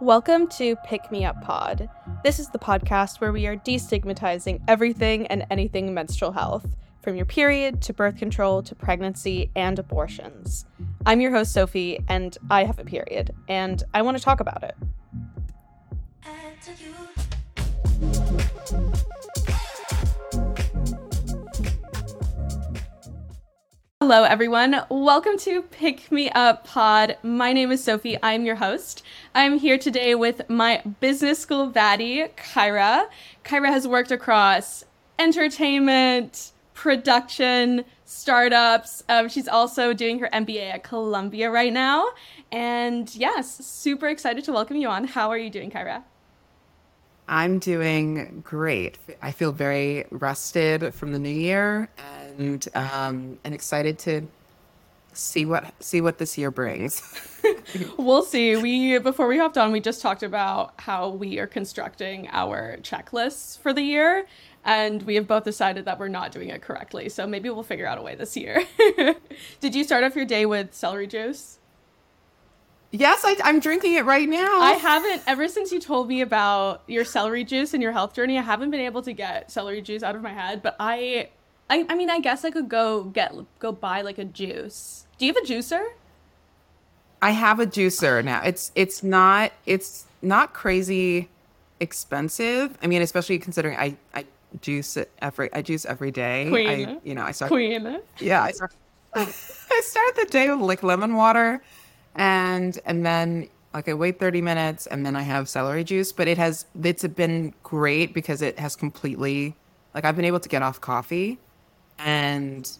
Welcome to Pick Me Up Pod. This is the podcast where we are destigmatizing everything and anything menstrual health, from your period to birth control to pregnancy and abortions. I'm your host, Sophie, and I have a period, and I want to talk about it. Hello, everyone. Welcome to Pick Me Up Pod. My name is Sophie. I'm your host. I'm here today with my business school baddie, Kyrha. Kyrha has worked across entertainment, production, startups. Um, she's also doing her MBA at Columbia right now. And yes, super excited to welcome you on. How are you doing, Kyrha? I'm doing great. I feel very rested from the new year and um, and excited to see what see what this year brings. we'll see. We before we hopped on, we just talked about how we are constructing our checklists for the year, and we have both decided that we're not doing it correctly. So maybe we'll figure out a way this year. Did you start off your day with celery juice? Yes, I, am drinking it right now. I haven't ever since you told me about your celery juice and your health journey. I haven't been able to get celery juice out of my head, but I, I, I mean, I guess I could go get go buy like a juice. Do you have a juicer? I have a juicer now. It's it's not it's not crazy expensive. I mean, especially considering I I juice every I juice every day. Queen. I, you know, I start Queen. Yeah, I start I start the day with like lemon water and and then like I wait 30 minutes and then I have celery juice, but it has it's been great because it has completely like I've been able to get off coffee and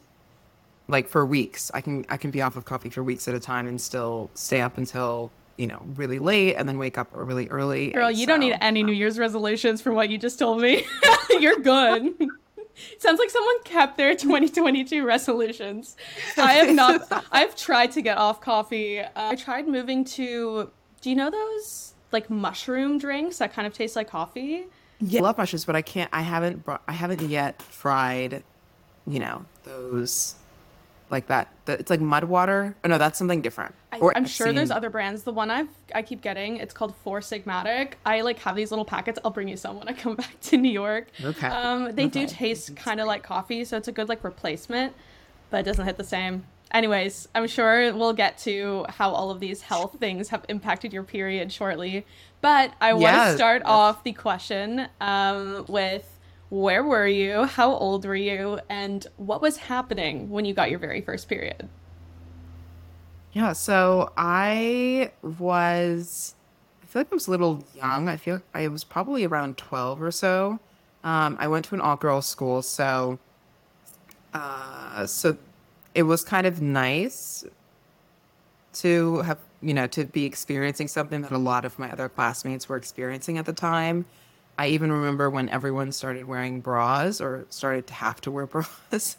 like for weeks. I can I can be off of coffee for weeks at a time and still stay up until you know really late and then wake up really early. Girl, you so, don't need any New Year's resolutions from what you just told me. You're good. Sounds like someone kept their 2022 resolutions. I have not. I've tried to get off coffee. Uh, I tried moving to. Do you know those like mushroom drinks that kind of taste like coffee? Yeah, I love mushrooms, but I can't. I haven't. Brought, I haven't yet tried. You know those like that. It's like mud water. Oh no, that's something different. I, I'm sure seen... there's other brands. The one I've I keep getting, it's called Four Sigmatic. I like have these little packets. I'll bring you some when I come back to New York. Okay. Um, they okay. do taste kind of like coffee, so it's a good like replacement, but it doesn't hit the same. Anyways, I'm sure we'll get to how all of these health things have impacted your period shortly. But I want to yes. start yes. off the question um, with where were you? How old were you? And what was happening when you got your very first period? Yeah, so I was, I feel like I was a little young. I feel like I was probably around 12 or so. Um, I went to an all girls school, so, uh, so it was kind of nice to have, you know, to be experiencing something that a lot of my other classmates were experiencing at the time. I even remember when everyone started wearing bras or started to have to wear bras.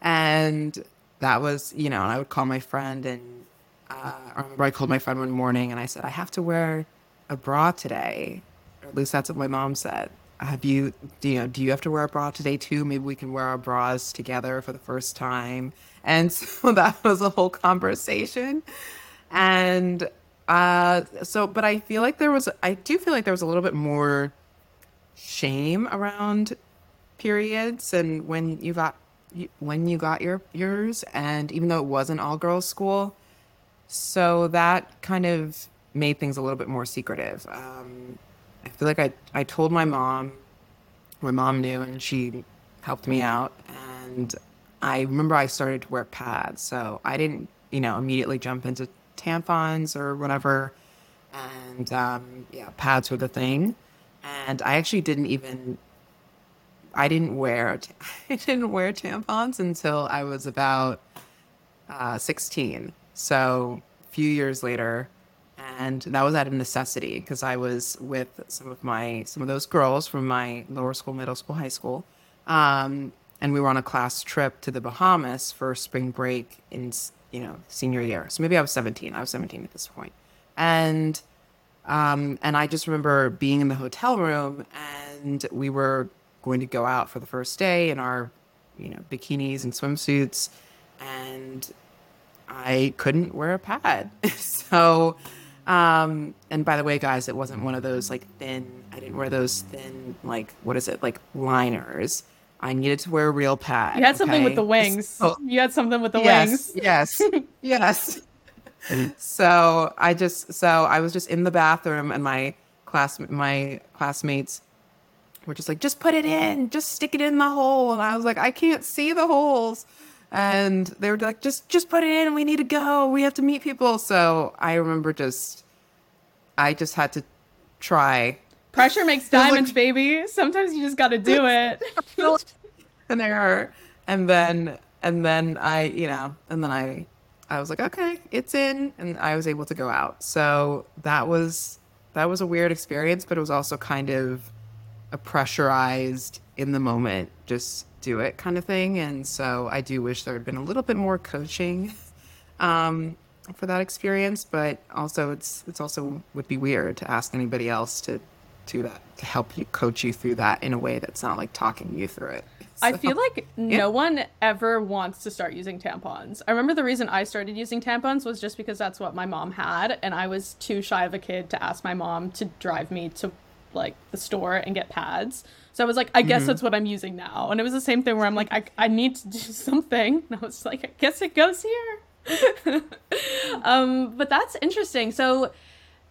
and that was, you know, I would call my friend and uh, I remember I called my friend one morning and I said, I have to wear a bra today. Or at least that's what my mom said. Have you, do you know, do you have to wear a bra today too? Maybe we can wear our bras together for the first time. And so that was a whole conversation. And uh, so, but I feel like there was, I do feel like there was a little bit more shame around periods and when you got when you got your yours and even though it was an all girls school. So that kind of made things a little bit more secretive. Um, i feel like i i told my mom my mom knew and she helped me out. And i remember i started to wear pads so i didn't you know immediately jump into tampons or whatever. And um, yeah pads were the thing and I actually didn't even I didn't wear I didn't wear tampons until I was about uh, 16. So a few years later, and that was out of necessity because I was with some of my some of those girls from my lower school, middle school, high school, um, and we were on a class trip to the Bahamas for spring break in you know senior year. So maybe I was 17. I was 17 at this point, and um, and I just remember being in the hotel room and we were going to go out for the first day in our, you know, bikinis and swimsuits. And I couldn't wear a pad. so Um, and by the way, guys, it wasn't one of those like thin. I didn't wear those thin like what is it like liners. I needed to wear a real pad. You had something with the wings. So- You had something with the yes, wings. yes, yes. So I just so I was just in the bathroom and my class my classmates were just like, just put it in, just stick it in the hole. And I was like, I can't see the holes. And they were like, just just put it in. We need to go. We have to meet people. So I remember just I just had to try Pressure makes Feels like- diamonds, baby. Sometimes you just got to do it. and error. And then and then I, you know, and then I I was like, okay, it's in, and I was able to go out. So that was that was a weird experience, but it was also kind of a pressurized in the moment, just do it kind of thing. And so I do wish there had been a little bit more coaching um, for that experience, but also it's it's also would be weird to ask anybody else to do that to help you coach you through that in a way that's not like talking you through it. I feel like no one ever wants to start using tampons. I remember the reason I started using tampons was just because that's what my mom had, and I was too shy of a kid to ask my mom to drive me to like the store and get pads. So I was like, I guess that's what I'm using now. And it was the same thing where I'm like, I, I need to do something. And I was like, I guess it goes here. um, but that's interesting. So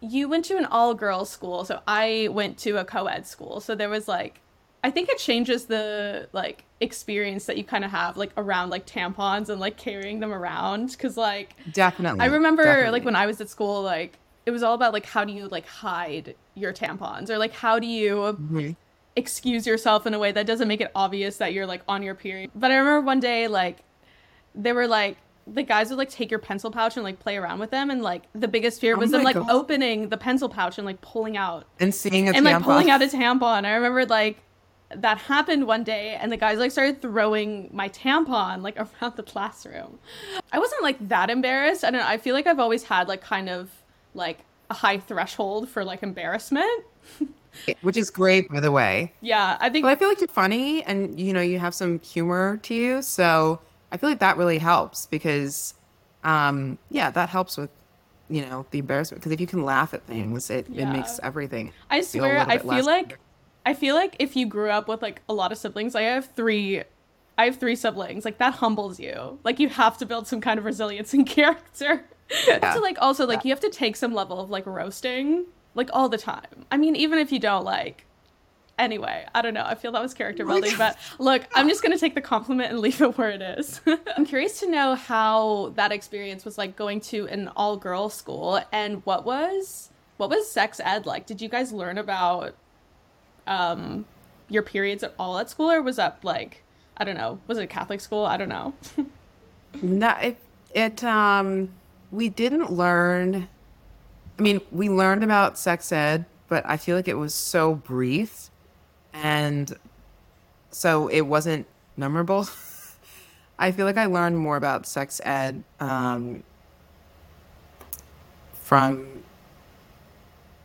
you went to an all girls school. So I went to a co ed school. So there was like, I think it changes the like experience that you kind of have like around like tampons and like carrying them around. Cause like, Definitely. I remember definitely. like when I was at school, like it was all about like how do you like hide your tampons or like how do you Mhm. excuse yourself in a way that doesn't make it obvious that you're like on your period. But I remember one day like they were like the guys would like take your pencil pouch and like play around with them and like the biggest fear Oh was them like God. opening the pencil pouch and like pulling out and seeing a and like pulling out a tampon. I remember like that happened one day and the guys like started throwing my tampon like around the classroom. I wasn't like that embarrassed. I don't know. I feel like I've always had like kind of like a high threshold for like embarrassment. which is great, by the way. Yeah, I think But I feel like you're funny, and you know you have some humor to you, so I feel like that really helps because, um, yeah, that helps with, you know, the embarrassment. Because if you can laugh at things, it, it makes everything. I feel swear, little I feel like, I feel like if you grew up with like a lot of siblings, like I have three, I have three siblings. Like that humbles you. Like you have to build some kind of resilience and character. Yeah. to like also like you have to take some level of like roasting like all the time. I mean, even if you don't like. Anyway, I don't know. I feel that was character building, but look, I'm just gonna take the compliment and leave it where it is. I'm curious to know how that experience was like going to an all girl school and what was what was sex ed like? Did you guys learn about um your periods at all at school or was that like I don't know, was it a Catholic school? I don't know. No, it, it, um, we didn't learn. I mean, we learned about sex ed, but I feel like it was so brief, and so it wasn't memorable. I feel like I learned more about sex ed um, from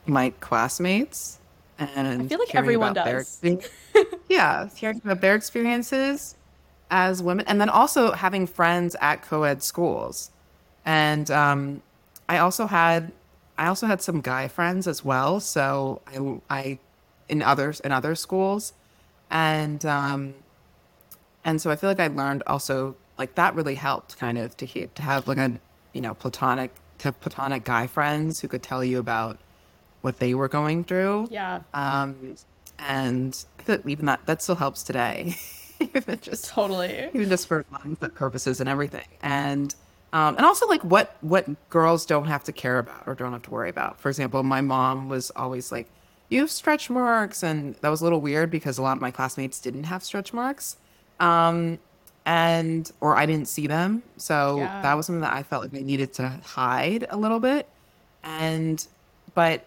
my classmates, and I feel like everyone does. yeah, hearing about their experiences as women, and then also having friends at co-ed schools, and um, I also had I also had some guy friends as well. So I I in others in other schools, and um, and so I feel like I learned also like that really helped kind of to he- to have like a you know platonic to platonic guy friends who could tell you about what they were going through. yeah. Um, and even that that still helps today. even just Totally. even just for mindset purposes and everything. And um, and also like what what girls don't have to care about or don't have to worry about. For example, my mom was always like, "You have stretch marks," and that was a little weird because a lot of my classmates didn't have stretch marks, um, and or I didn't see them. So Yeah. that was something that I felt like I needed to hide a little bit. And but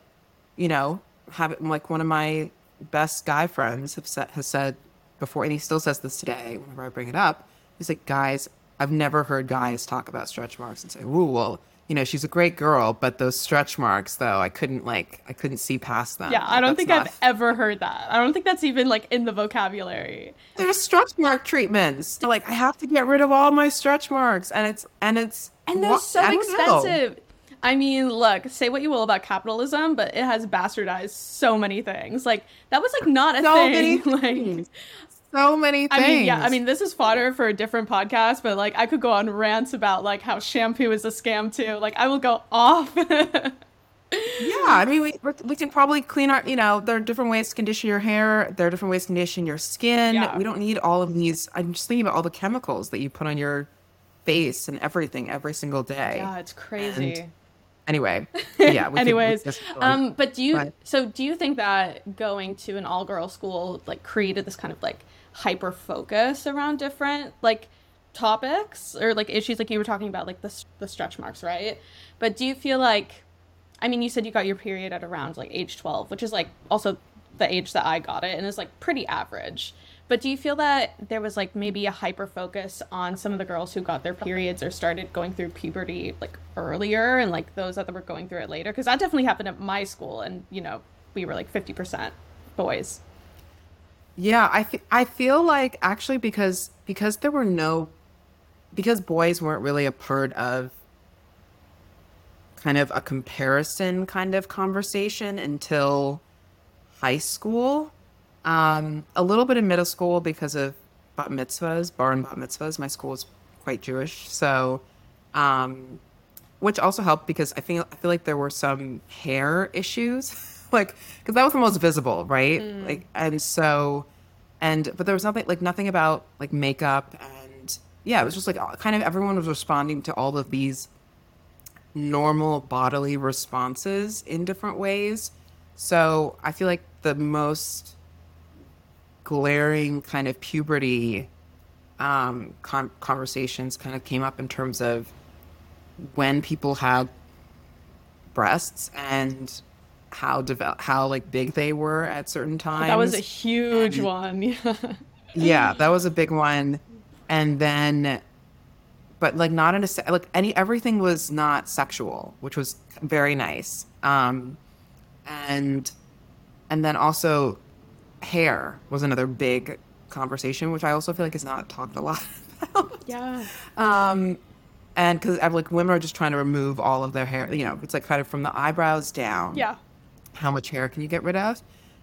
you know, have like one of my best guy friends have said, has said before, and he still says this today whenever I bring it up. He's like, guys, I've never heard guys talk about stretch marks and say, "Ooh, well, you know, she's a great girl, but those stretch marks, though, I couldn't like, I couldn't see past them." Yeah, I don't think not- I've ever heard that. I don't think that's even like in the vocabulary. There's stretch mark treatments. They're like, I have to get rid of all my stretch marks, and it's and it's And they're wha- so expensive. know. I mean, look, say what you will about capitalism, but it has bastardized so many things. Like that was like not a So many like things. So many things. I mean, yeah, I mean, this is fodder for a different podcast, but like I could go on rants about like how shampoo is a scam too. Like I will go off. Yeah, I mean, we we can probably clean our. You know, there are different ways to condition your hair. There are different ways to condition your skin. Yeah. We don't need all of these. I'm just thinking about all the chemicals that you put on your face and everything every single day. yeah, it's crazy. Anyway, yeah. We could- we Anyways, um, but do you But- so do you think that going to an all girl school like created this kind of like hyper focus around different like topics or like issues like you were talking about like the the stretch marks, right? But do you feel like I mean, you said you got your period at around like age 12, which is like also the age that I got it and is like pretty average. But do you feel that there was like maybe a hyper focus on some of the girls who got their periods or started going through puberty like earlier and like those that were going through it later? Because that definitely happened at my school and you know, we were like 50% boys. Yeah, I I feel like actually because because there were no because boys weren't really a part of kind of a comparison kind of conversation until high school. Um, a little bit in middle school because of bat mitzvahs, bar and bat mitzvahs. My school is quite Jewish, so um, which also helped because I feel I feel like there were some hair issues, like because that was the most visible, right? Like, and so, and but there was nothing like nothing about like makeup and yeah, it was just like kind of everyone was responding to all of these normal bodily responses in different ways. So I feel like the most glaring kind of puberty um, con- conversations kind of came up in terms of when people had breasts and how develop how like big they were at certain times. That was a huge one. Yeah. yeah, that was a big one. And then, but like not in a se- like any everything was not sexual, which was very nice. Um, and and then also hair was another big conversation, which I also feel like is not talked a lot about. yeah. Um, and because like women are just trying to remove all of their hair, you know, it's like kind of from the eyebrows down. Yeah. How much hair can you get rid of?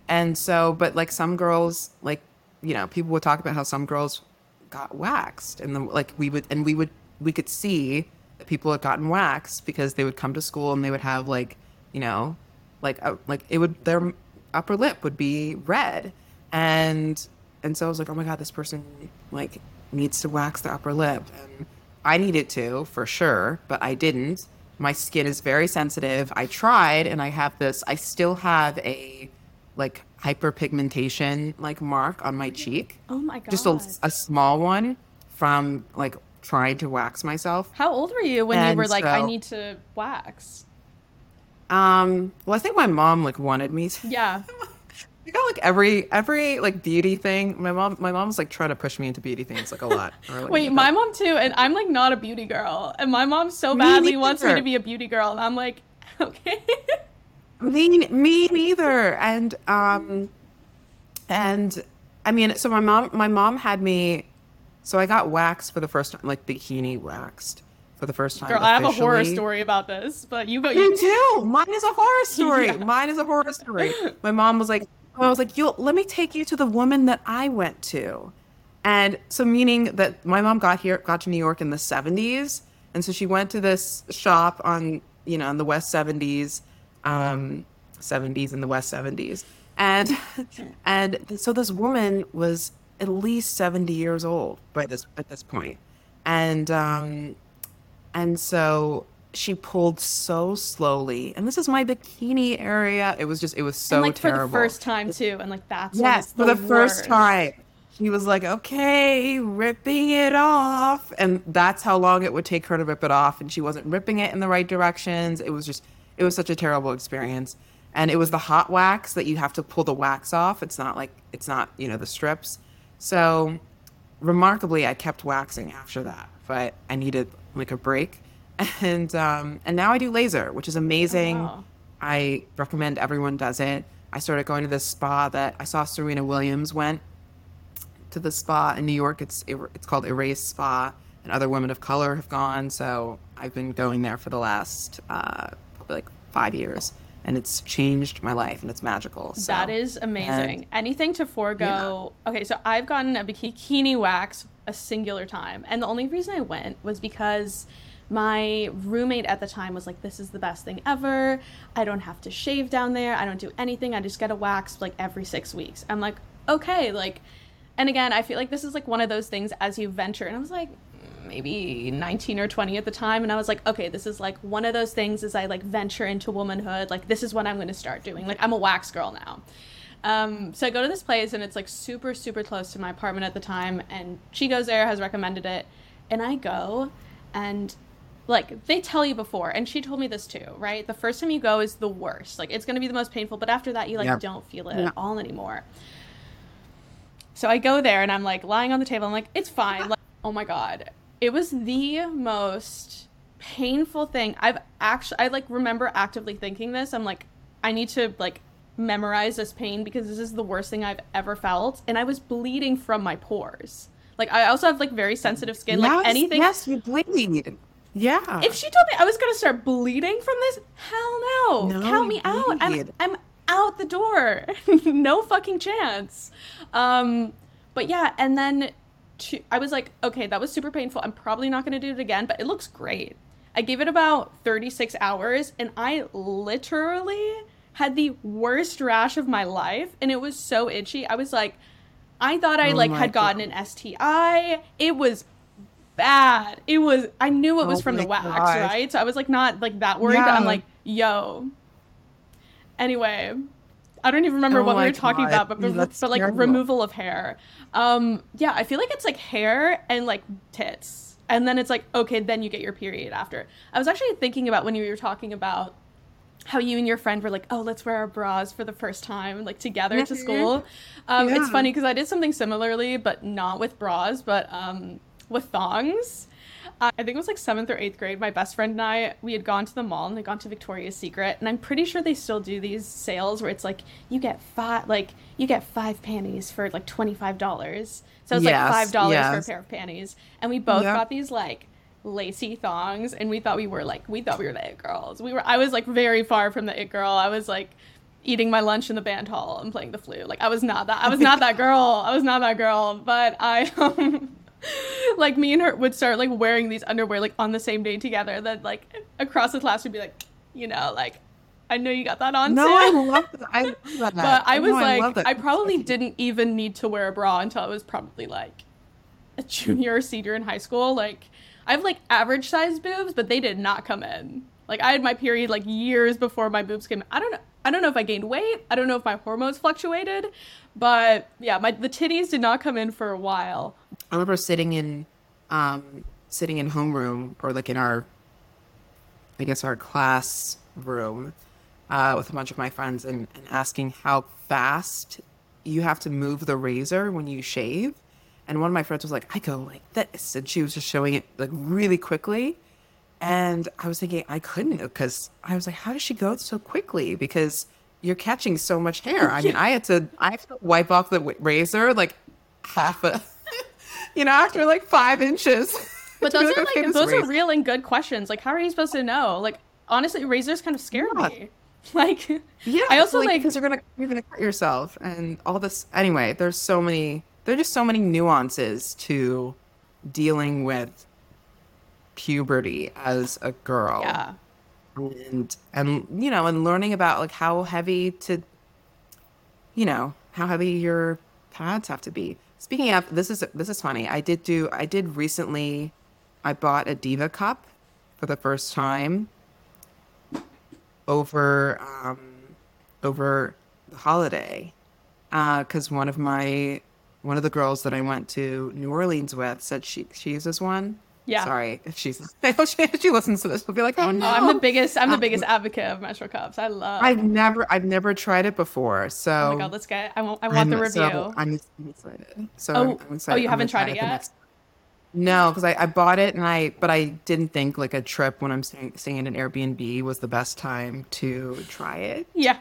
And so, but like some girls, like you know, people would talk about how some girls got waxed, and then like we would, and we would, we could see that people had gotten waxed because they would come to school and they would have like, you know, like a, like it would their upper lip would be red, and and so I was like, oh my god, this person like needs to wax their upper lip, and I needed to for sure, but I didn't. My skin is very sensitive. I tried, and I have this. I still have a like hyperpigmentation like mark on my cheek, Oh my god. just a, a small one from like trying to wax myself. How old were you when you were like, I need to wax? Um, well, I think my mom like wanted me to. Yeah. I got like every every like beauty thing. My mom, my mom's like trying to push me into beauty things like a lot. Or, like, Wait, my mom too, and I'm like not a beauty girl, and my mom so Me badly wants me to be a beauty girl, and I'm like, okay. Me, me neither. And um, and I mean, so my mom, my mom had me. So I got waxed for the first time, like bikini waxed for the first time. Girl, I have a horror story about this, but you go. Me You, too. Mine is a horror story. Yeah. Mine is a horror story. My mom was like, I was like, you let me take you to the woman that I went to. And so meaning that my mom got here, got to New York in the 70s. And so she went to this shop on, you know, in the West 70s, um, 70s in the West 70s. And, and so this woman was at least 70 years old by this, at this point. And, um, and so she pulled so slowly. And this is my bikini area. It was just, it was so and like terrible. for the first time too, and like that's Yes, it's for the first time. She was like, okay, ripping it off. And that's how long it would take her to rip it off. And she wasn't ripping it in the right directions. It was just, it was such a terrible experience. And it was the hot wax that you have to pull the wax off. It's not like, it's not, you know, the strips. So remarkably, I kept waxing after that, but I needed like a break. And, um, and now I do laser, which is amazing. wow. I recommend everyone does it. I started going to this spa that I saw Serena Williams went to the spa in New York. It's it's called Erase Spa, and other women of color have gone. So I've been going there for the last uh, like five years, and it's changed my life, and it's magical. So. That is amazing. And, Anything to forego. Yeah. Okay, so I've gotten a bikini wax a singular time, and the only reason I went was because my roommate at the time was like, "This is the best thing ever. I don't have to shave down there. I don't do anything. I just get a wax like every six weeks." I'm like, "Okay, like." And again, I feel like this is like one of those things as you venture, and I was like, maybe 19 or 20 at the time and i was like okay this is like one of those things as i like venture into womanhood like this is what i'm going to start doing like i'm a wax girl now um, so i go to this place and it's like super super close to my apartment at the time and she goes there has recommended it and i go and like they tell you before and she told me this too right? The first time you go is the worst. Like it's going to be the most painful but after that you like don't feel it at all anymore. So i go there and i'm like lying on the table. I'm like it's fine. Like oh my god. It was the most painful thing. I've actually I like remember actively thinking this. I'm like I need to like memorize this pain because this is the worst thing I've ever felt and I was bleeding from my pores. Like I also have like very sensitive skin yes, like anything Yes, you bleed. Yeah. If she told me I was going to start bleeding from this, hell no. no Count me out. I'm I'm out the door. no fucking chance. Um but yeah, and then two, I was like, okay, that was super painful. I'm probably not going to do it again, but it looks great. I gave it about 36 hours and I literally had the worst rash of my life and it was so itchy. I was like, I thought I oh like had God. gotten an STI. It was bad. It was I knew it was oh from the wax, God. right? So I was like not like that worried, yeah. but I'm like, yo. Anyway, I don't even remember oh what we were talking about, but, but, but like removal of hair. Um, yeah, I feel like it's like hair and like tits. And then it's like, okay, then you get your period after. I was actually thinking about when you were talking about how you and your friend were like, oh, let's wear our bras for the first time, like together to school. Um, yeah. It's funny because I did something similarly, but not with bras, but um, with thongs. I think it was like seventh or eighth grade. My best friend and I, we had gone to the mall and had gone to Victoria's Secret, and I'm pretty sure they still do these sales where it's like you get five, like you get five panties for like twenty five dollars. So it's yes, like five dollars yes. for a pair of panties, and we both yep. got these like lacy thongs, and we thought we were like we thought we were the it girls. We were. I was like very far from the it girl. I was like eating my lunch in the band hall and playing the flute. Like I was not that. I was not that girl. I was not that girl. But I. Um, like me and her would start like wearing these underwear like on the same day together. Then like across the class would be like, you know, like I know you got that on. No, I love that. I love that. But I was no, like, I, I, probably didn't even need to wear a bra until I was probably like a junior or senior in high school. Like I have like average sized boobs, but they did not come in. Like I had my period like years before my boobs came. I don't know. I don't know if I gained weight. I don't know if my hormones fluctuated, but yeah, my the titties did not come in for a while. I remember sitting in, um, sitting in homeroom or like in our, I guess our class room, uh, with a bunch of my friends and, and asking how fast you have to move the razor when you shave. And one of my friends was like, I go like this. And she was just showing it like really quickly. And I was thinking I couldn't because I was like, how does she go so quickly? Because you're catching so much hair. I mean, I had to I had to wipe off the razor like half a, you know, after like five inches. But those are like, those razor. are real and good questions. Like, how are you supposed to know? Like, honestly, razors kind of scare yeah. me. Like, yeah, I also like because like, you're gonna you're gonna cut yourself and all this. Anyway, there's so many. There's just so many nuances to dealing with puberty as a girl. Yeah. And and you know, and learning about like how heavy to you know, how heavy your pads have to be. Speaking of this is this is funny. I did do I did recently I bought a Diva cup for the first time over um over the holiday. Uh, cuz one of my one of the girls that I went to New Orleans with said she she uses one yeah. Sorry if she's if she, if she listens to this, she'll be like, "Oh no." Oh, I'm the biggest. I'm the um, biggest advocate of menstrual cups. I love. I've never, I've never tried it before. So. Oh my god, let's get. I want. I want I'm, the review. So I'm excited. So oh, I'm excited. Oh, you haven't tried it yet. Next... No, because I, I bought it and I, but I didn't think like a trip when I'm staying, staying in an Airbnb was the best time to try it. Yeah.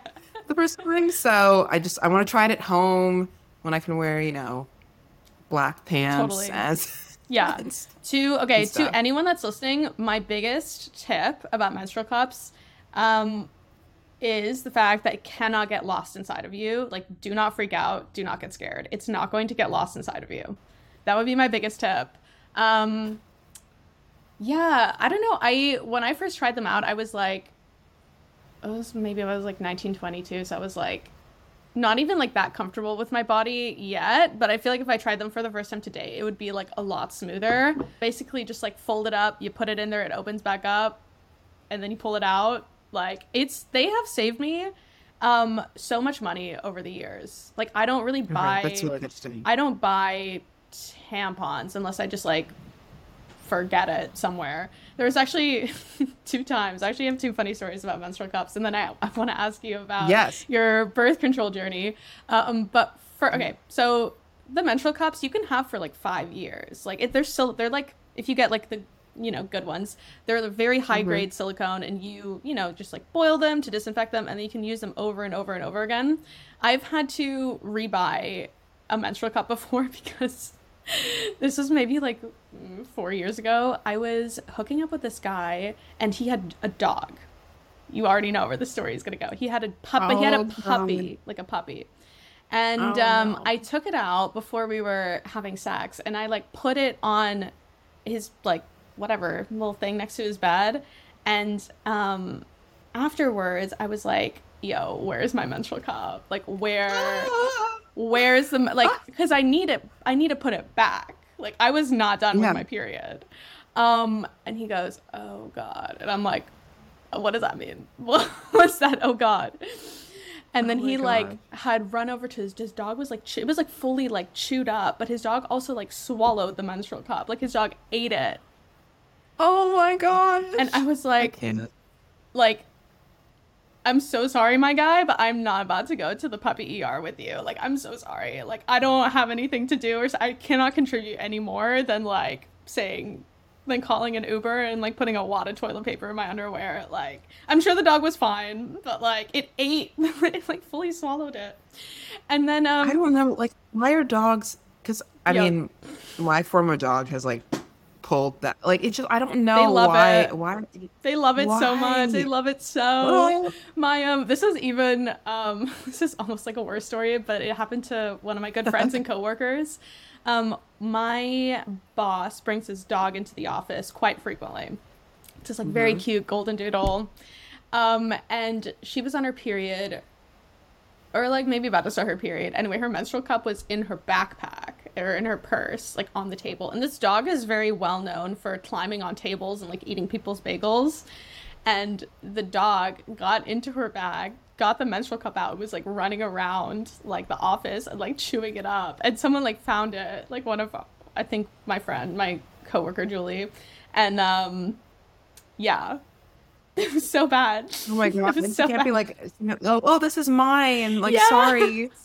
The first time, so I just I want to try it at home when I can wear you know black pants totally. as Yeah. To okay, to anyone that's listening, my biggest tip about menstrual cups um is the fact that it cannot get lost inside of you. Like do not freak out, do not get scared. It's not going to get lost inside of you. That would be my biggest tip. Um yeah, I don't know. I when I first tried them out, I was like I was maybe I was like 19, 22, so I was like not even like that comfortable with my body yet, but I feel like if I tried them for the first time today, it would be like a lot smoother. Basically, just like fold it up, you put it in there, it opens back up, and then you pull it out. Like it's they have saved me um so much money over the years. Like I don't really buy interesting. I don't buy tampons unless I just like forget it somewhere. There was actually two times. I actually have two funny stories about menstrual cups, and then I, I want to ask you about Yes. your birth control journey. Um, but for okay, so the menstrual cups you can have for like five years. Like it, they're still they're like if you get like the you know good ones, they're the very high grade silicone, and you you know just like boil them to disinfect them, and then you can use them over and over and over again. I've had to rebuy a menstrual cup before because this was maybe like mm, four years ago. I was hooking up with this guy, and he had a dog. You already know where the story is gonna go. He had a puppy. he had a Oh, puppy, like a puppy, and Oh, um, no. I took it out before we were having sex, and I like put it on his like whatever little thing next to his bed, and um, afterwards I was like, "Yo, where's my menstrual cup? Like, where?" where's the like because i need it i need to put it back like i was not done Yeah. with my period um and he goes oh god and i'm like what does that mean what what's that oh god and then Oh he like had run over to his his dog was like chew- it was like fully like chewed up but his dog also like swallowed the menstrual cup like his dog ate it oh my god. and i was like can't. like I'm so sorry, my guy, but I'm not about to go to the puppy ER with you. Like, I'm so sorry. Like, I don't have anything to do, or I cannot contribute any more than like saying, than calling an Uber and like putting a wad of toilet paper in my underwear. Like, I'm sure the dog was fine, but like it ate, it like fully swallowed it. And then um, I don't know. Like, why are dogs? Because I Yo. mean, my former dog has like pulled that. Like, it just I don't know they love why. it. Why? They love it so much. They love it so. My um this is even um this is almost like a worse story, but it happened to one of my good friends and coworkers. Um my boss brings his dog into the office quite frequently. It's this like very cute golden doodle. Um and she was on her period or like maybe about to start her period. Anyway, her menstrual cup was in her backpack or in her purse, like on the table. And this dog is very well known for climbing on tables and like eating people's bagels. And the dog got into her bag, got the menstrual cup out, was like running around like the office and like chewing it up. And someone like found it, like one of I think my friend, my coworker Julie. And um yeah. It was so bad. Oh my god! It was You can't be like, oh, oh, this is mine. Like, Yeah. sorry.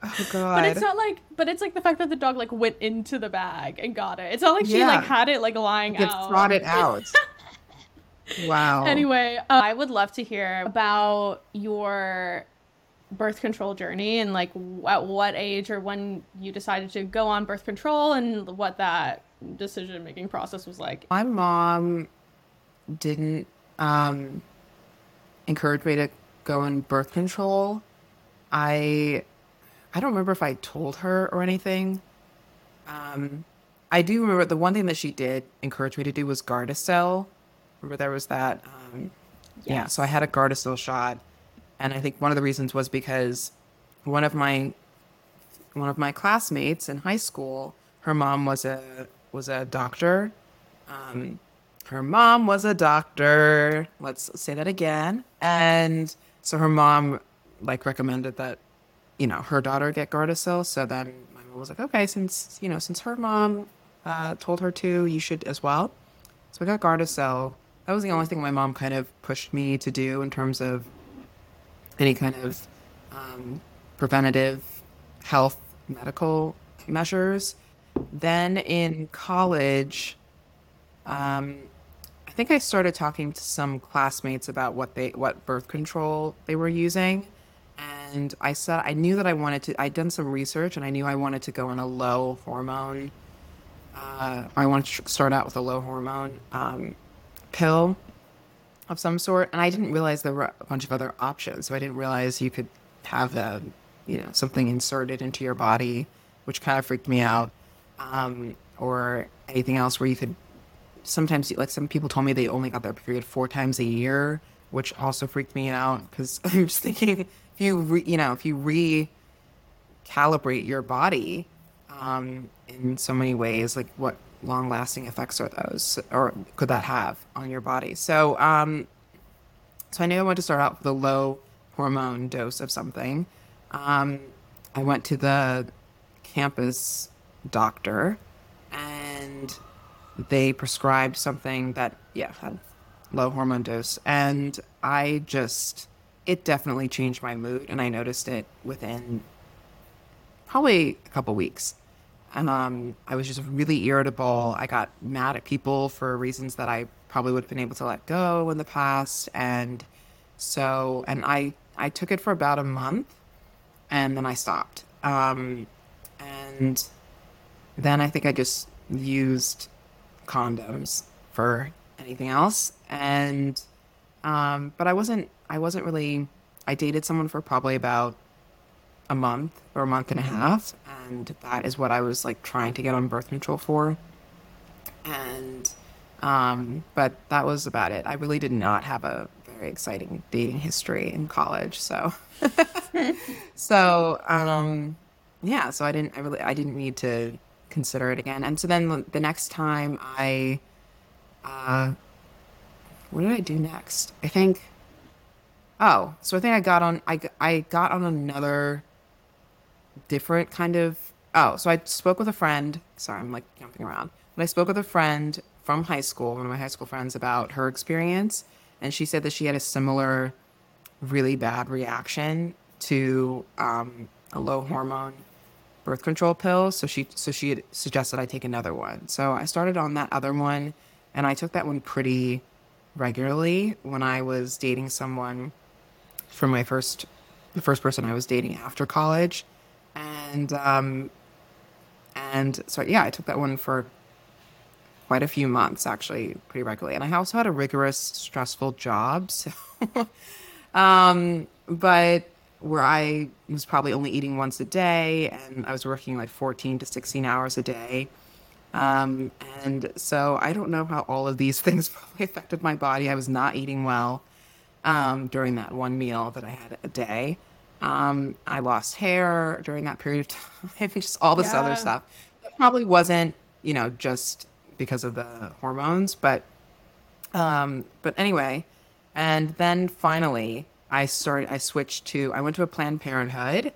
Oh god. But it's not like, but it's like the fact that the dog like went into the bag and got it. It's not like she like had it like lying Get out. it out. wow. Anyway, uh, I would love to hear about your birth control journey and like at what age or when you decided to go on birth control and what that decision making process was like. my mom didn't um encourage me to go on birth control. I I don't remember if I told her or anything. Um I do remember the one thing that she did encourage me to do was Gardasil. Remember there was that um yeah, so I had a Gardasil shot and I think one of the reasons was because one of my one of my classmates in high school, her mom was a was a doctor. Um, her mom was a doctor. Let's say that again. And so her mom like recommended that you know her daughter get Gardasil. So then my mom was like, okay, since you know since her mom uh, told her to, you should as well. So I got Gardasil. That was the only thing my mom kind of pushed me to do in terms of any kind of um, preventative health medical measures. Then in college, um, think I started talking to some classmates about what they what birth control they were using, and I said I knew that I wanted to. I'd done some research, and I knew I wanted to go on a low hormone uh, I wanted to start out with a low hormone um, pill of some sort, and I didn't realize there were a bunch of other options. So I didn't realize you could have a, you know, something inserted into your body, which kind of freaked me out, um, or anything else where you could. Sometimes, like some people told me, they only got their period four times a year, which also freaked me out because I'm just thinking if you, re, you know, if you recalibrate your body um, in so many ways, like what long lasting effects are those, or could that have on your body? So, um, so I knew I wanted to start out with a low hormone dose of something. Um, I went to the campus doctor, and they prescribed something that yeah had low hormone dose, and I just it definitely changed my mood, and I noticed it within probably a couple weeks and um, I was just really irritable. I got mad at people for reasons that I probably would have been able to let go in the past, and so and I I took it for about a month, and then I stopped. Um, and then I think I just used condoms for anything else, and um, but I wasn't I wasn't really I dated someone for probably about a month or a month and a half and that is what I was like trying to get on birth control for. And um, but that was about it. I really did not have a very exciting dating history in college, so so um, yeah. So I didn't. I really. I didn't need to consider it again. And so then the next time I, uh, what did I do next? I think. Oh, so I think I got on. I I got on another different kind of oh so i spoke with a friend sorry i'm like jumping around but i spoke with a friend from high school one of my high school friends about her experience and she said that she had a similar really bad reaction to um, a low hormone birth control pill so she so she had suggested i take another one so i started on that other one and i took that one pretty regularly when i was dating someone from my first the first person i was dating after college and um, and so yeah, I took that one for quite a few months, actually, pretty regularly. And I also had a rigorous, stressful job, so um, but where I was probably only eating once a day, and I was working like 14 to 16 hours a day. Um, and so I don't know how all of these things probably affected my body. I was not eating well um, during that one meal that I had a day. Um, I lost hair during that period of time, just all this yeah. other stuff. It probably wasn't, you know, just because of the hormones, but um, but anyway, and then finally I started I switched to I went to a Planned Parenthood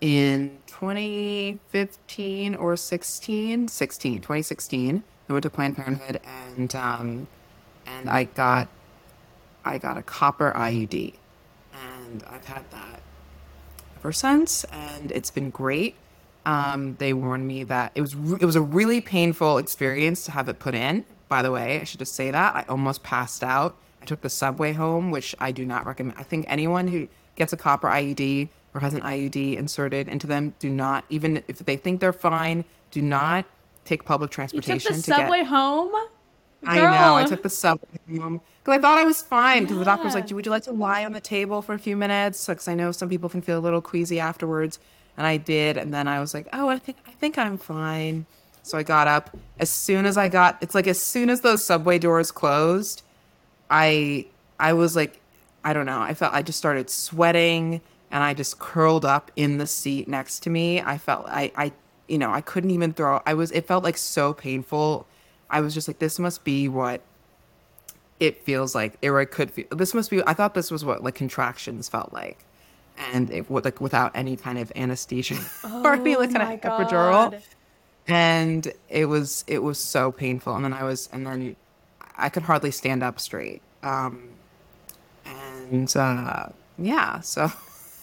in 2015 or 16, 16, 2016. I went to Planned Parenthood and um, and I got I got a copper IUD and I've had that ever since, and it's been great. Um, they warned me that it was re- it was a really painful experience to have it put in. By the way, I should just say that I almost passed out. Took the subway home, which I do not recommend. I think anyone who gets a copper IUD or has an IUD inserted into them, do not even if they think they're fine, do not take public transportation. You took the subway get... home. I know. I took the subway home because I thought I was fine. Because yeah. the doctor was like, "Would you like to lie on the table for a few minutes?" Because I know some people can feel a little queasy afterwards, and I did. And then I was like, "Oh, I think I think I'm fine." So I got up. As soon as I got, it's like as soon as those subway doors closed, I I was like, I don't know. I felt I just started sweating, and I just curled up in the seat next to me. I felt I I you know I couldn't even throw. I was. It felt like so painful I was just like, this must be what it feels like, or it could feel. This must be. I thought this was what like contractions felt like, and it would like without any kind of anesthesia oh, or any oh like kind of God. epidural. And it was it was so painful, and then I was, and then I could hardly stand up straight. Um, and uh, yeah, so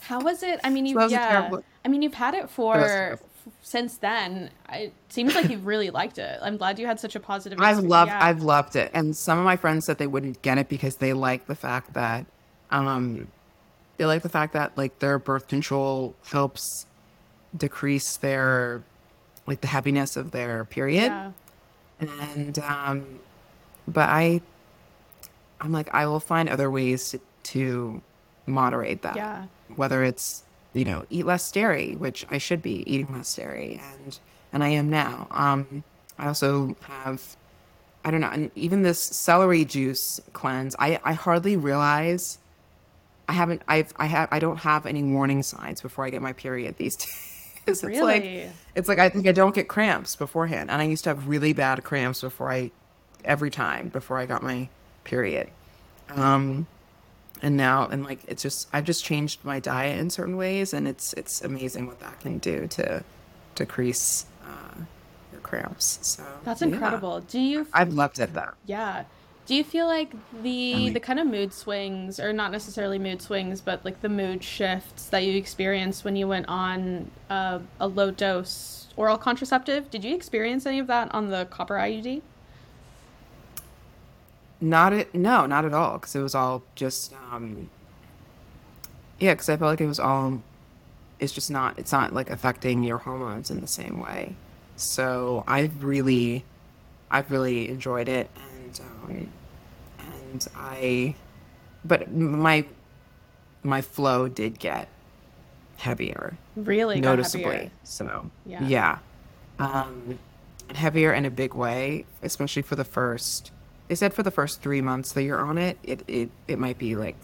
how was it? I mean, you so yeah. I mean, you've had it for since then, it seems like you've really liked it. I'm glad you had such a positive. I've loved, yeah. I've loved it, and some of my friends said they wouldn't get it because they like the fact that, um, they like the fact that like their birth control helps decrease their like the heaviness of their period. Yeah. And um but I I'm like I will find other ways to, to moderate that. Yeah. Whether it's, you know, eat less dairy, which I should be eating less dairy and and I am now. Um I also have I don't know, and even this celery juice cleanse, I I hardly realize I haven't I've I have I don't have any warning signs before I get my period these days. it's like Really? it's like I think I don't get cramps beforehand. And I used to have really bad cramps before I every time before I got my period. Um and now and like it's just I've just changed my diet in certain ways and it's it's amazing what that can do to decrease uh your cramps. So That's yeah. incredible. Do you I've loved it though. Yeah. Do you feel like the mean- the kind of mood swings, or not necessarily mood swings, but like the mood shifts that you experienced when you went on uh, a low dose oral contraceptive? Did you experience any of that on the copper IUD? Not it. No, not at all. Because it was all just. um Yeah, because I felt like it was all. It's just not. It's not like affecting your hormones in the same way. So I've really, I've really enjoyed it, and um, and I, but my, my flow did get heavier Really noticeably. heavier. So Yeah. yeah, um, heavier in a big way, especially for the first. They said for the first three months that you're on it, it it, it might be like,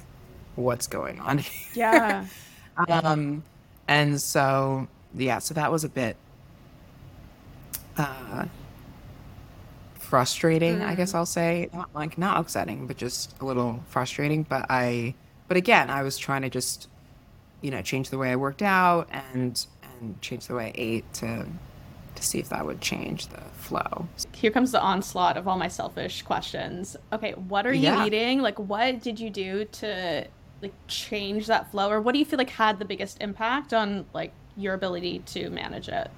what's going on? Yeah. um, and so yeah, so that was a bit uh, frustrating, I guess I'll say. Not like not upsetting, but just a little frustrating. But I, but again, I was trying to just, you know, change the way I worked out and and change the way I ate to to see if that would change the flow. Here comes the onslaught of all my selfish questions. Okay, what are you Yeah. eating? Like, what did you do to like change that flow, or what do you feel like had the biggest impact on like your ability to manage it?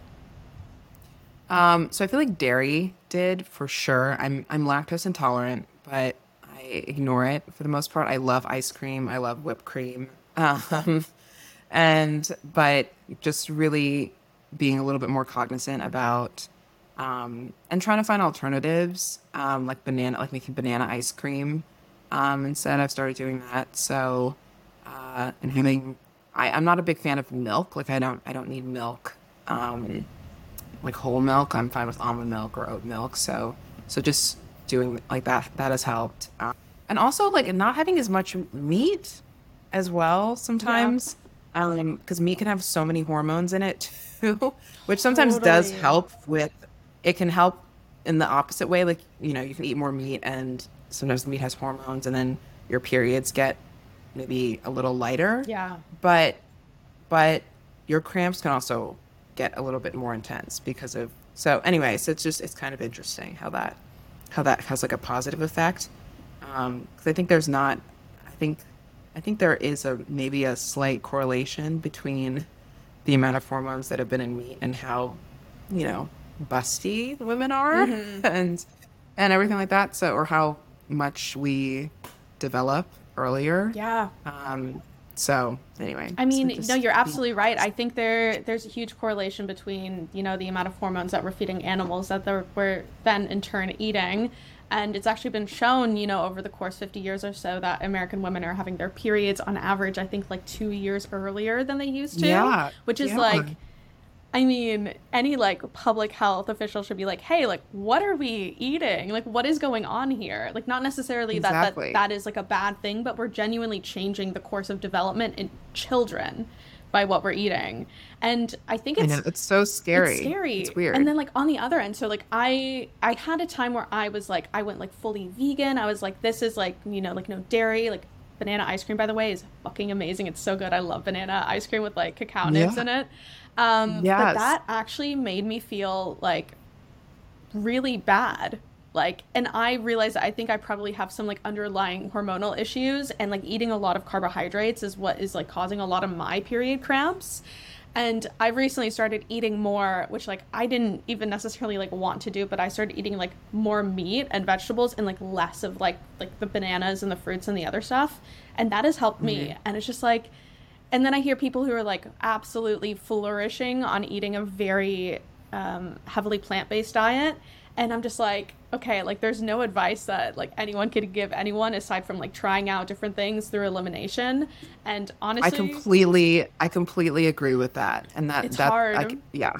Um, so I feel like dairy did for sure. I'm I'm lactose intolerant, but I ignore it for the most part. I love ice cream. I love whipped cream. Um, and but just really being a little bit more cognizant about um, and trying to find alternatives, um, like banana, like making banana ice cream. Um, instead, I've started doing that. So, uh, and having, I, I'm not a big fan of milk. Like I don't, I don't need milk. Um, like whole milk. I'm fine with almond milk or oat milk. So, so just doing like that, that has helped. Um, and also like not having as much meat as well sometimes. Um, because meat can have so many hormones in it too, which sometimes does help with, it can help in the opposite way. Like, you know, you can eat more meat and sometimes the meat has hormones and then your periods get maybe a little lighter Yeah. but but your cramps can also get a little bit more intense because of so anyways it's just it's kind of interesting how that how that has like a positive effect Um, because i think there's not i think i think there is a maybe a slight correlation between the amount of hormones that have been in meat and how you know busty women are and and everything like that. So or how much we develop earlier. Yeah. um, so anyway, I so mean, just no, you're absolutely right. I think there there's a huge correlation between you know the amount of hormones that we're feeding animals that they're, we're then in turn eating, and it's actually been shown you know over the course 50 years or so that American women are having their periods on average I think like two years earlier than they used to. Yeah, which is yeah. like. I mean, any like public health official should be like, "Hey, like, what are we eating? Like, what is going on here? Like, not necessarily that that that is like a bad thing, but we're genuinely changing the course of development in children by what we're eating. And I think I it's know it's so scary. it's scary. It's weird. And then like on the other end, so like I I had a time where I was like I went like fully vegan. I was like this is like, you know, like no dairy, like banana ice cream by the way is fucking amazing. It's so good. I love banana ice cream with like cacao nibs Yeah. in it. Um but that actually made me feel like really bad like and i realized i think i probably have some like underlying hormonal issues and like eating a lot of carbohydrates is what is like causing a lot of my period cramps. And i've recently started eating more which like i didn't even necessarily like want to do but i started eating like more meat and vegetables and like less of like like the bananas and the fruits and the other stuff. And that has helped me. And it's just like and then I hear people who are like absolutely flourishing on eating a very um, heavily plant-based diet. And i'm just like okay like there's no advice that like anyone could give anyone aside from like trying out different things through elimination and honestly I completely, I completely agree with that, and that it's that hard I yeah,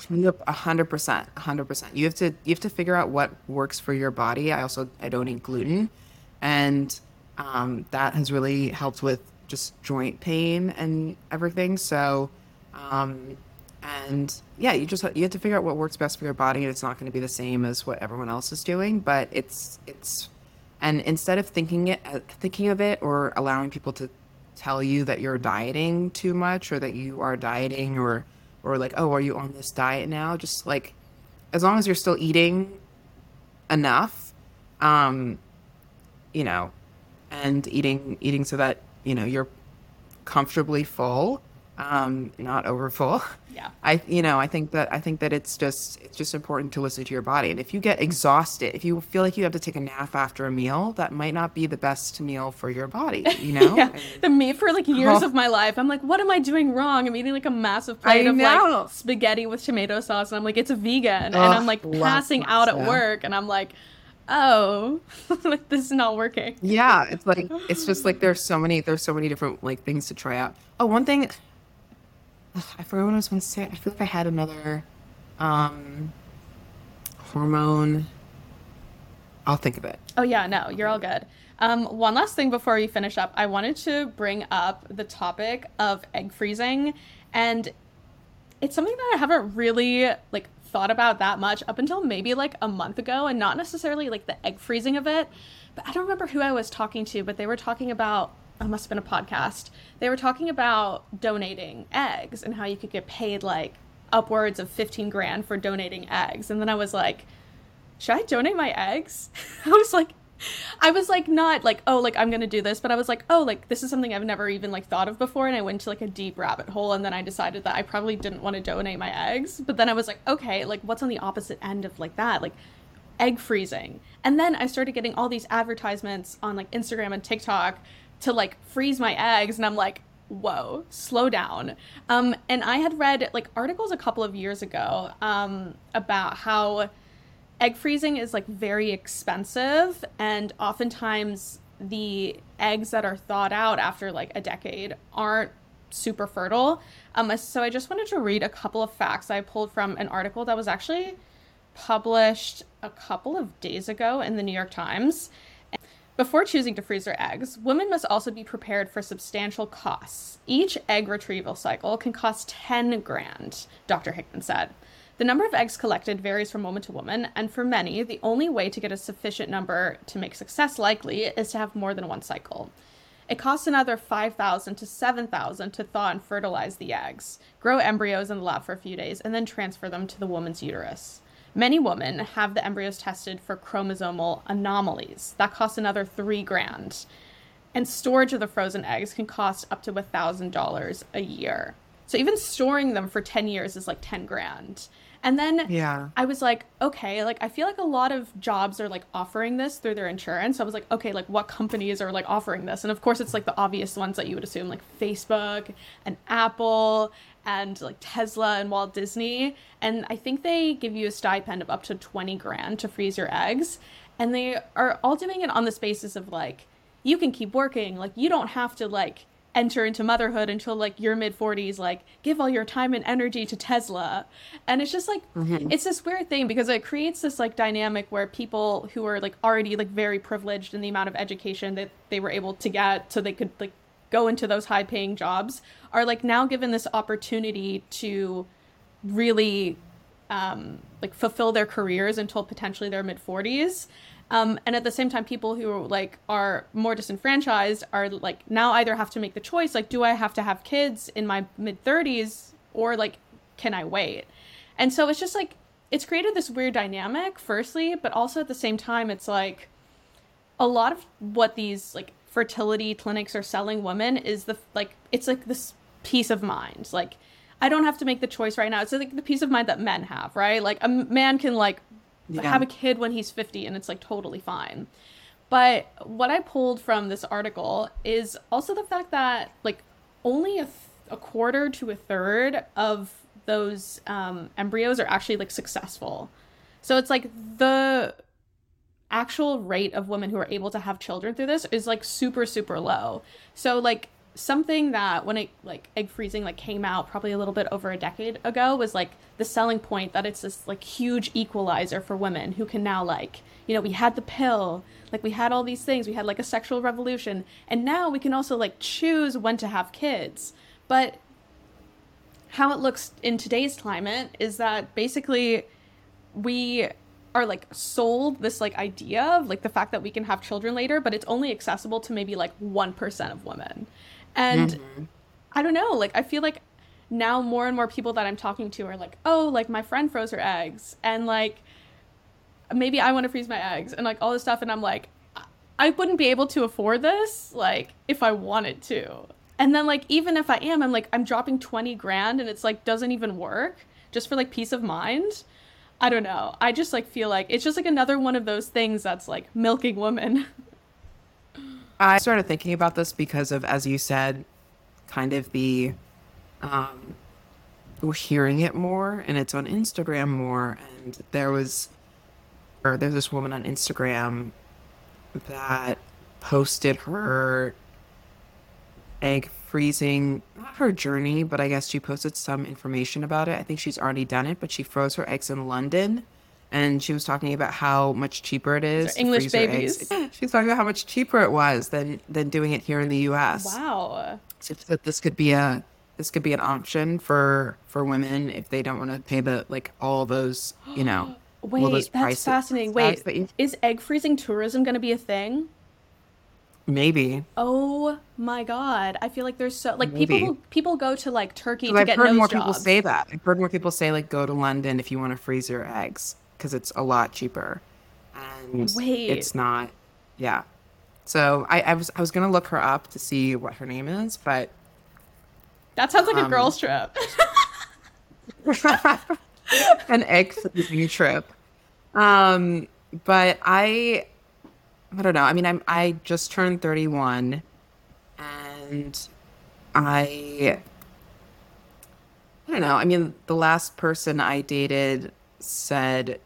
a hundred percent, a hundred percent. You have to you have to figure out what works for your body. I also I don't eat gluten, and um, that has really helped with just joint pain and everything. So, um, and yeah, you just you have to figure out what works best for your body, and it's not going to be the same as what everyone else is doing, but it's it's and instead of thinking it uh, thinking of it or allowing people to tell you that you're dieting too much or that you are dieting or or like oh are you on this diet now? Just like as long as you're still eating enough um you know and eating eating so that you know you're comfortably full um not over full. Yeah. I you know i think that i think that it's just it's just important to listen to your body. And if you get exhausted if you feel like you have to take a nap after a meal that might not be the best meal for your body you know? Yeah. And- the me for like years Oh. of my life i'm like what am i doing wrong? I'm eating like a massive plate of like spaghetti with tomato sauce and i'm like it's a vegan. And i'm like passing out at work and i'm like oh like this is not working. Yeah, it's like it's just like there's so many there's so many different like things to try out. Oh, one thing I forgot what I was going to say. I feel like I had another um hormone. I'll think of it. Oh yeah, no, you're all good. Um, one last thing before we finish up, I wanted to bring up the topic of egg freezing, and it's something that I haven't really like thought about that much up until maybe like a month ago, and not necessarily like the egg freezing of it. But I don't remember who I was talking to, but they were talking about. It must have been a podcast. They were talking about donating eggs and how you could get paid like upwards of 15 grand for donating eggs. And then I was like, should I donate my eggs? I was like, I was like, not like, oh, like I'm gonna do this, but I was like, oh, like this is something I've never even like thought of before, and I went to like a deep rabbit hole, and then I decided that I probably didn't want to donate my eggs, but then I was like, okay, like what's on the opposite end of like that, like egg freezing, and then I started getting all these advertisements on like Instagram and TikTok to like freeze my eggs, and I'm like, whoa slow down. Um and i had read like articles a couple of years ago um about how egg freezing is like very expensive and oftentimes the eggs that are thawed out after like a decade aren't super fertile. Um so i just wanted to read a couple of facts i pulled from an article that was actually published a couple of days ago in the new york times before choosing to freeze their eggs, women must also be prepared for substantial costs. Each egg retrieval cycle can cost 10 grand, Dr. Hickman said. The number of eggs collected varies from woman to woman, and for many, the only way to get a sufficient number to make success likely is to have more than one cycle. It costs another 5,000 to 7,000 to thaw and fertilize the eggs, grow embryos in the lab for a few days, and then transfer them to the woman's uterus. Many women have the embryos tested for chromosomal anomalies. That costs another 3 grand. And storage of the frozen eggs can cost up to $1,000 a year. So even storing them for 10 years is like 10 grand. And then Yeah. I was like, okay, like I feel like a lot of jobs are like offering this through their insurance. So I was like, okay, like what companies are like offering this? And of course, it's like the obvious ones that you would assume, like Facebook and Apple and like Tesla and Walt Disney. And I think they give you a stipend of up to 20 grand to freeze your eggs. And they are all doing it on this basis of like, you can keep working. Like, you don't have to like enter into motherhood until like your mid 40s like give all your time and energy to tesla. And it's just like it's this weird thing because it creates this like dynamic where people who are like already like very privileged in the amount of education that they were able to get so they could like go into those high paying jobs are like now given this opportunity to really um, like fulfill their careers until potentially their mid 40s um, and at the same time people who like are more disenfranchised are like now either have to make the choice like do i have to have kids in my mid 30s or like can i wait? And so it's just like it's created this weird dynamic firstly but also at the same time it's like a lot of what these like fertility clinics are selling women is the like it's like this peace of mind. Like i don't have to make the choice right now. It's like the peace of mind that men have right? Like a man can like Yeah. have a kid when he's 50 and it's like totally fine but what i pulled from this article is also the fact that like only a, th- a quarter to a third of those um, embryos are actually like successful. So it's like the actual rate of women who are able to have children through this is like super super low. So like something that when it like egg freezing like came out probably a little bit over a decade ago was like the selling point that it's this like huge equalizer for women who can now like you know we had the pill like we had all these things we had like a sexual revolution and now we can also like choose when to have kids. But how it looks in today's climate is that basically we are like sold this like idea of like the fact that we can have children later but it's only accessible to maybe like 1% of women and mm-hmm. i don't know like i feel like now more and more people that i'm talking to are like oh like my friend froze her eggs and like maybe i want to freeze my eggs and like all this stuff and i'm like i wouldn't be able to afford this like if i wanted to and then like even if i am i'm like i'm dropping 20 grand and it's like doesn't even work just for like peace of mind I don't know. I just like feel like it's just like another one of those things that's like milking women. I started thinking about this because of, as you said, kind of the um, hearing it more and it's on Instagram more. And there was, or there's this woman on Instagram that posted her egg freezing not her journey, but I guess she posted some information about it. I think she's already done it, but she froze her eggs in London and she was talking about how much cheaper it is. English babies. She's talking about how much cheaper it was than than doing it here in the U.S. Wow. So that this could be a this could be an option for for women if they don't want to pay the like all those you know. Wait, that's prices. fascinating. Wait, is egg freezing tourism going to be a thing? Maybe. Oh my god! I feel like there's so like Maybe. people people go to like Turkey to I've get heard more jobs. people say that. I've heard more people say like go to London if you want to freeze your eggs because it's a lot cheaper, and Wait. it's not. Yeah. So I, I was I was gonna look her up to see what her name is, but that sounds like um, a girls trip. an egg freezing trip. Um, but I I don't know. I mean, I'm I just turned 31 and I I don't know. I mean, the last person I dated said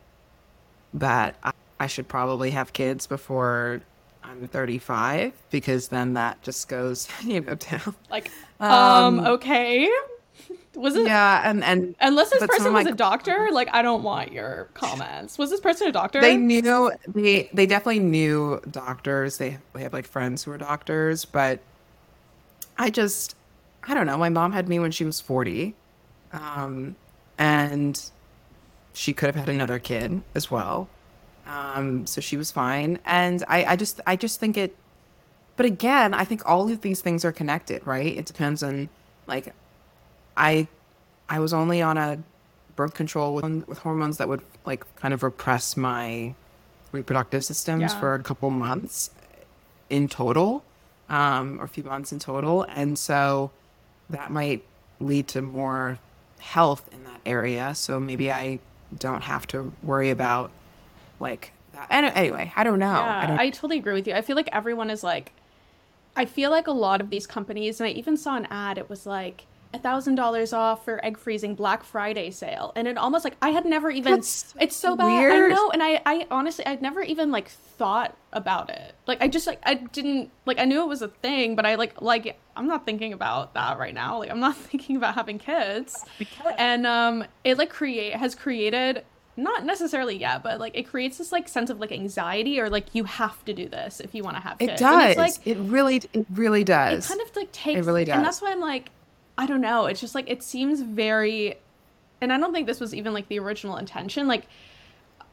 that I, I should probably have kids before I'm 35 because then that just goes, you know, down. Like um, um okay was it? Yeah, and and unless this person was a doctor, like I don't want your comments. Was this person a doctor? They knew they they definitely knew doctors. They they have like friends who are doctors, but I just I don't know. My mom had me when she was forty, um, and she could have had another kid as well. Um, so she was fine, and I I just I just think it. But again, I think all of these things are connected, right? It depends on like I I was only on a birth control with, with hormones that would like kind of repress my reproductive systems yeah. for a couple months in total, um, or a few months in total, and so that might lead to more health in that area. So maybe I don't have to worry about like that. And anyway, I don't know. Yeah, I, don't... I totally agree with you. I feel like everyone is like, I feel like a lot of these companies, and I even saw an ad. It was like thousand dollars off for egg freezing Black Friday sale, and it almost like I had never even. That's it's so bad. Weird. I know, and I, I honestly, I'd never even like thought about it. Like I just like I didn't like I knew it was a thing, but I like like I'm not thinking about that right now. Like I'm not thinking about having kids, and um, it like create has created not necessarily yet, but like it creates this like sense of like anxiety or like you have to do this if you want to have kids. It does. like it really, it really does. It kind of like takes. It really does. And that's why I'm like, I don't know. It's just like it seems very and I don't think this was even like the original intention. Like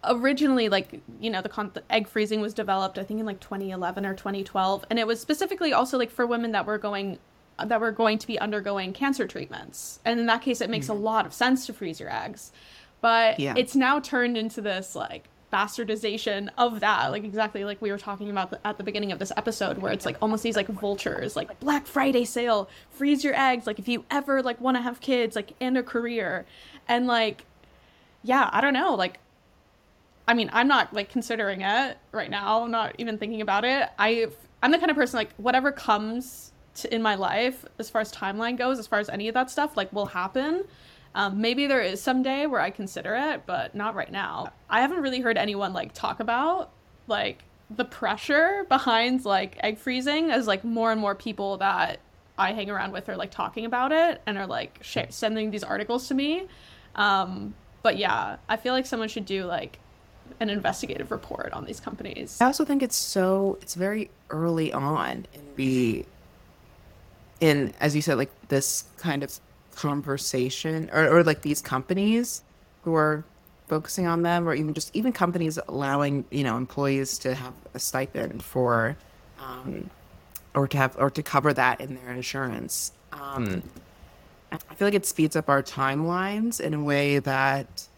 originally like you know the, con- the egg freezing was developed I think in like 2011 or 2012 and it was specifically also like for women that were going that were going to be undergoing cancer treatments. And in that case it makes mm-hmm. a lot of sense to freeze your eggs. But yeah. it's now turned into this like bastardization of that. Like exactly like we were talking about the, at the beginning of this episode where it's like almost these like vultures like black friday sale freeze your eggs like if you ever like want to have kids like and a career. And like yeah i don't know like i mean i'm not like considering it right now i'm not even thinking about it. I i'm the kind of person like whatever comes to, in my life as far as timeline goes as far as any of that stuff like will happen Um, maybe there is someday where I consider it, but not right now. I haven't really heard anyone like talk about like the pressure behind like egg freezing as like more and more people that I hang around with are like talking about it and are like sh- sending these articles to me. Um, but yeah, I feel like someone should do like an investigative report on these companies. I also think it's so it's very early on in the in as you said like this kind of conversation or, or like these companies who are focusing on them or even just even companies allowing you know employees to have a stipend for um, or to have or to cover that in their insurance. Um, i feel like it speeds up our timelines in a way that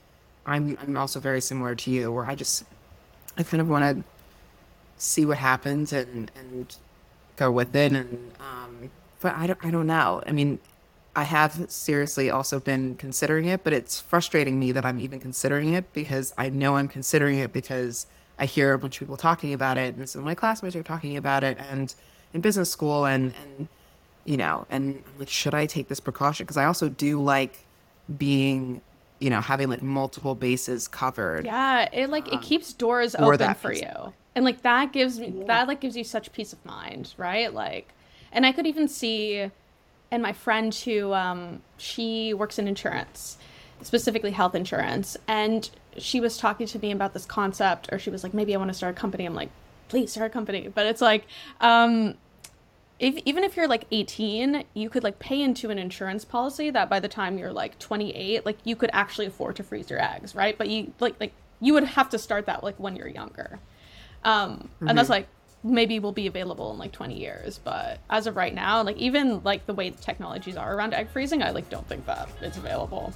i'm i'm also very similar to you where i just i kind of want to see what happens and and go with it and um but i don't i don't know. I mean I have seriously also been considering it, but it's frustrating me that I'm even considering it because I know I'm considering it because I hear a bunch of people talking about it, and some of my classmates are talking about it, and in business school, and and you know, and like, should I take this precaution? Because I also do like being, you know, having like multiple bases covered. Yeah, it like it um, keeps doors open for you, and like that gives me that like gives you such peace of mind, right? Like, and I could even see, and my friend who um she works in insurance, specifically health insurance, and she was talking to me about this concept, or she was like, maybe I want to start a company. I'm like, please start a company, but it's like, um, if even if you're like 18 you could like pay into an insurance policy that by the time you're like 28 like you could actually afford to freeze your eggs right? But you like like you would have to start that like when you're younger. Um and that's like maybe will be available in like 20 years but as of right now like even like the way the technologies are around egg freezing i like don't think that it's available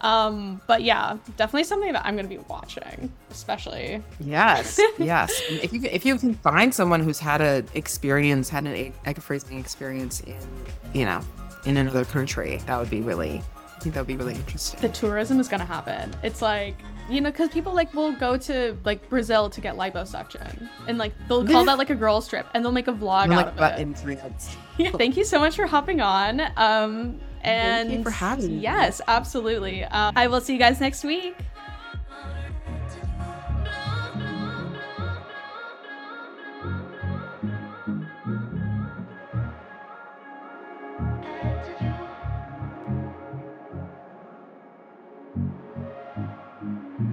um but yeah definitely something that i'm gonna be watching especially Yes, yes. If you if you can find someone who's had a experience, had an egg, egg freezing experience in you know in another country, that would be really. I think that would be really interesting. the tourism is gonna happen. It's like you know, because people like will go to like Brazil to get liposuction, and like they'll call that like a girls trip, and they'll make a vlog Or out like of it. in threads. Yeah, thank you so much for hopping on. Um, and you for having me. Yes, absolutely. Um, I will see you guys next week.